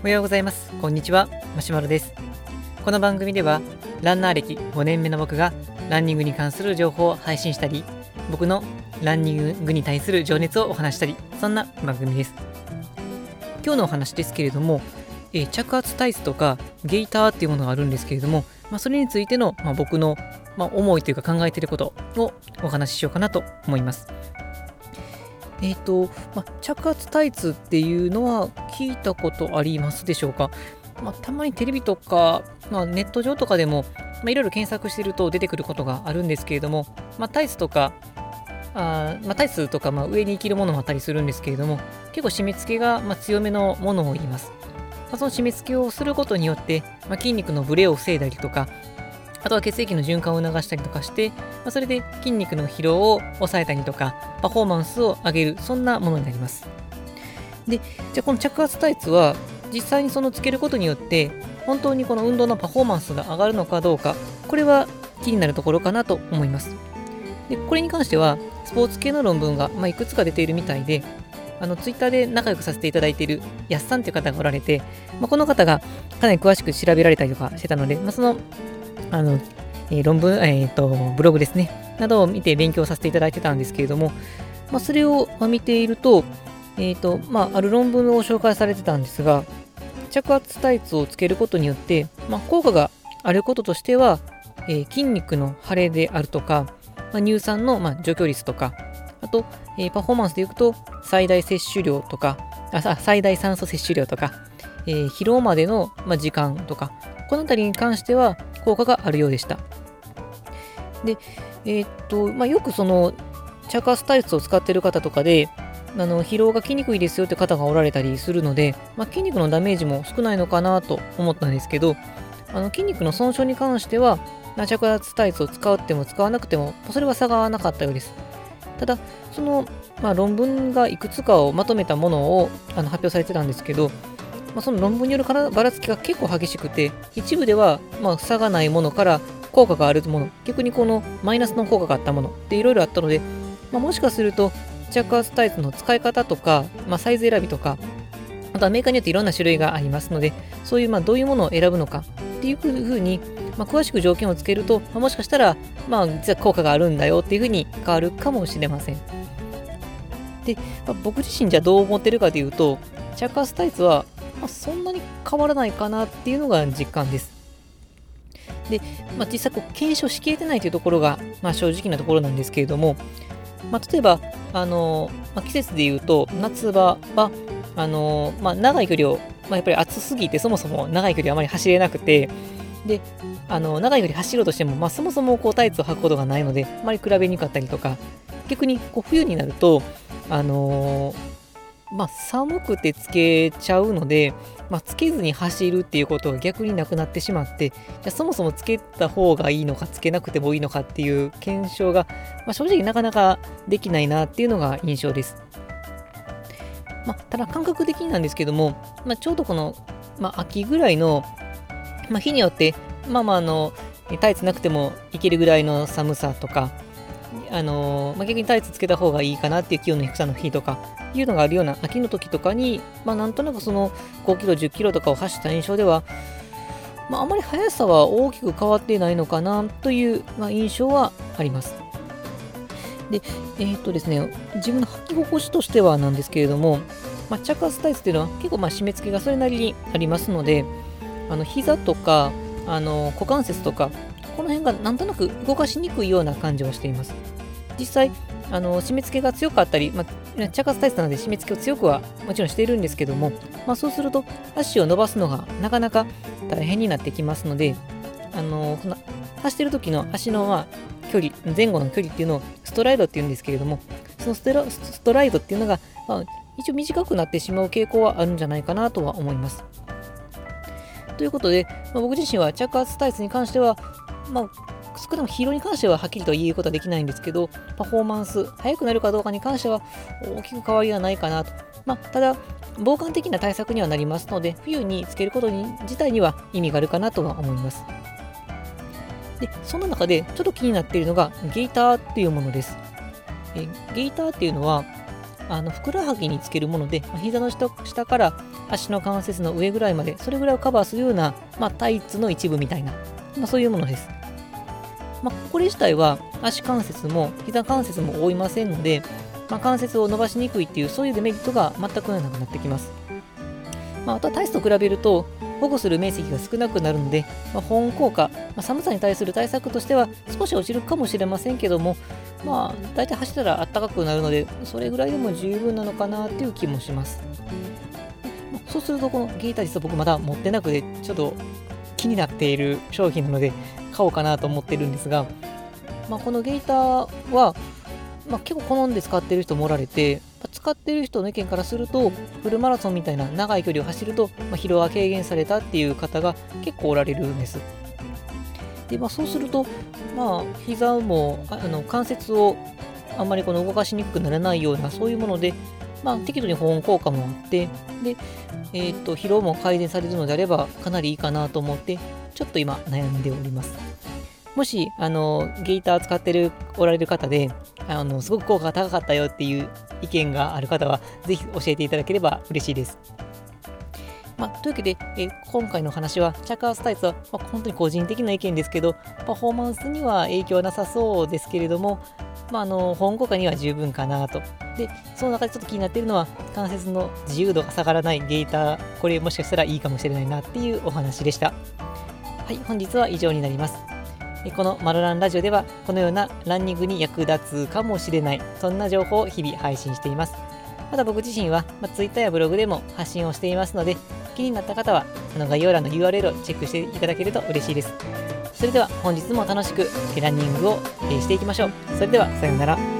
おはようございます。こんにちは。マシュマロです。この番組ではランナー歴5年目の僕がランニングに関する情報を配信したり僕のランニングに対する情熱をお話したりそんな番組です。今日のお話ですけれども、えー、着圧タイツとかゲイターっていうものがあるんですけれども、まあ、それについての、まあ、僕の、まあ、思いというか考えてることをお話ししようかなと思います。えっ、ー、と、ま、着圧タイツっていうのは聞いたことありますでしょうか、ま、たまにテレビとか、ま、ネット上とかでも、ま、いろいろ検索してると出てくることがあるんですけれども、ま、タイツとかあまあ、タイツとか、まあ、上に着るものもあったりするんですけれども結構締め付けが、まあ、強めのものを言います、まあ、その締め付けをすることによって、まあ、筋肉のブレを防いだりとかあとは血液の循環を促したりとかして、まあ、それで筋肉の疲労を抑えたりとか、パフォーマンスを上げる、そんなものになります。で、じゃあこの着圧タイツは、実際にそのつけることによって、本当にこの運動のパフォーマンスが上がるのかどうか、これは気になるところかなと思います。で、これに関しては、スポーツ系の論文が、まあ、いくつか出ているみたいで、あの、ツイッターで仲良くさせていただいているやっさんという方がおられて、まあ、この方がかなり詳しく調べられたりとかしてたので、まあ、そのあの、えー、論文、えっ、ー、と、ブログですね、などを見て勉強させていただいてたんですけれども、まあ、それを見ていると、えっ、ー、と、まあ、ある論文を紹介されてたんですが、着圧タイツをつけることによって、まあ、効果があることとしては、え筋肉の腫れであるとか、まあ、乳酸の、まあ除去率とか、あと、えパフォーマンスでいくと、最大摂取量とか、あ最大酸素摂取量とか、え疲労までの、まあ時間とか、この辺りに関しては、効果があるようでした。で、えー、っと、まあ、よくその、着圧タイツを使ってる方とかで、あの疲労がきにくいですよって方がおられたりするので、まあ、筋肉のダメージも少ないのかなと思ったんですけど、あの筋肉の損傷に関しては、着圧タイツを使っても使わなくても、それは差がなかったようです。ただ、その、まあ、論文がいくつかをまとめたものをあの発表されてたんですけど、まあ、その論文によるばらつきが結構激しくて、一部ではまあ差がないものから効果があるもの、逆にこのマイナスの効果があったものっていろいろあったので、まあ、もしかすると着圧タイツの使い方とか、まあ、サイズ選びとか、あとはメーカーによっていろんな種類がありますので、そういうまあどういうものを選ぶのかっていうふうに、まあ、詳しく条件をつけると、まあ、もしかしたら、まあ、実は効果があるんだよっていうふうに変わるかもしれません。で、ま、僕自身じゃどう思ってるかというと、着圧タイツはまあ、そんなに変わらないかなっていうのが実感です。で、まあ、実際こう検証しきれてないというところが、まあ、正直なところなんですけれども、まあ、例えば、あのまあ、季節で言うと夏場はあのまあ、長い距離を、まあ、やっぱり暑すぎてそもそも長い距離あまり走れなくてであの長い距離走ろうとしても、まあ、そもそもこうタイツを履くことがないのであまり比べにくかったりとか逆にこう冬になるとあのまあ、寒くてつけちゃうので、まあ、つけずに走るっていうことが逆になくなってしまって、じゃそもそもつけた方がいいのか、つけなくてもいいのかっていう検証が、まあ、正直なかなかできないなっていうのが印象です。まあ、ただ感覚的になんですけども、まあ、ちょうどこの、まあ、秋ぐらいの、まあ、日によって、まあまああの、タイツなくてもいけるぐらいの寒さとか、あのまあ、逆にタイツつけた方がいいかなっていう気温の低さの日とかいうのがあるような秋の時とかに、まあ、なんとなくその5キロ、10キロとかを走った印象では、まあ、あまり速さは大きく変わっていないのかなという、まあ、印象はあります。で、えー、っとですね、自分の履き心地としてはなんですけれども、まあ、着圧タイツっていうのは結構まあ締め付けがそれなりにありますので、あの膝とかあの股関節とかこの辺がなんとなく動かしにくいような感じをしています。実際、あの締め付けが強かったり、まあ、着圧タイツなので締め付けを強くはもちろんしているんですけども、まあ、そうすると足を伸ばすのがなかなか大変になってきますので、あのこの走ってる時の足の、まあ、距離、前後の距離っていうのをストライドっていうんですけれども、そのストストライドっていうのが、まあ、一応短くなってしまう傾向はあるんじゃないかなとは思います。ということで、まあ、僕自身は着圧タイツに関しては、まあ、少なくとも疲労に関してははっきりと言うことはできないんですけど、パフォーマンス、速くなるかどうかに関しては大きく変わりはないかなと。まあ、ただ、防寒的な対策にはなりますので、冬につけることに自体には意味があるかなとは思います。で、そんな中でちょっと気になっているのがゲイターっていうものです。えゲイターっていうのは、あのふくらはぎにつけるもので、まあ、膝の下下から足の関節の上ぐらいまでそれぐらいをカバーするような、まあ、タイツの一部みたいな、まあ、そういうものです。まあ、これ自体は足関節も膝関節も覆いませんので、まあ、関節を伸ばしにくいっていうそういうデメリットが全くなくなってきます。まあ、あとはタイツと比べると保護する面積が少なくなるので、まあ、保温効果、まあ、寒さに対する対策としては少し落ちるかもしれませんけども、まあ、大体走ったら暖かくなるので、それぐらいでも十分なのかなっていう気もします。そうすると、このゲータ実は僕まだ持ってなくて、ちょっと気になっている商品なので、買おうかなと思ってるんですが、まあ、このゲーターは、まあ、結構好んで使ってる人もおられて、使ってる人の意見からすると、フルマラソンみたいな長い距離を走ると、まあ、疲労が軽減されたっていう方が結構おられるんです。で、まあ、そうすると、まあ、膝もあの関節をあんまりこの動かしにくくならないような、そういうもので、まあ、適度に保温効果もあって、で、えっ、と、疲労も改善されるのであれば、かなりいいかなと思って、ちょっと今悩んでおります。もし、あの、ゲーター使ってる、おられる方で、あの、すごく効果が高かったよっていう意見がある方は、ぜひ教えていただければ嬉しいです。まあ、というわけで、え今回の話は、チャカースタイツは、まあ、本当に個人的な意見ですけど、パフォーマンスには影響はなさそうですけれども、まあ、あの、保温効果には十分かなと。で、その中でちょっと気になっているのは、関節の自由度が下がらないゲーター、これもしかしたらいいかもしれないなっていうお話でした。はい、本日は以上になります。このマルランラジオでは、このようなランニングに役立つかもしれない、そんな情報を日々配信しています。また僕自身は、まあ、Twitter やブログでも発信をしていますので、気になった方はあの概要欄の URL をチェックしていただけると嬉しいです。それでは本日も楽しくランニングをしていきましょう。それではさようなら。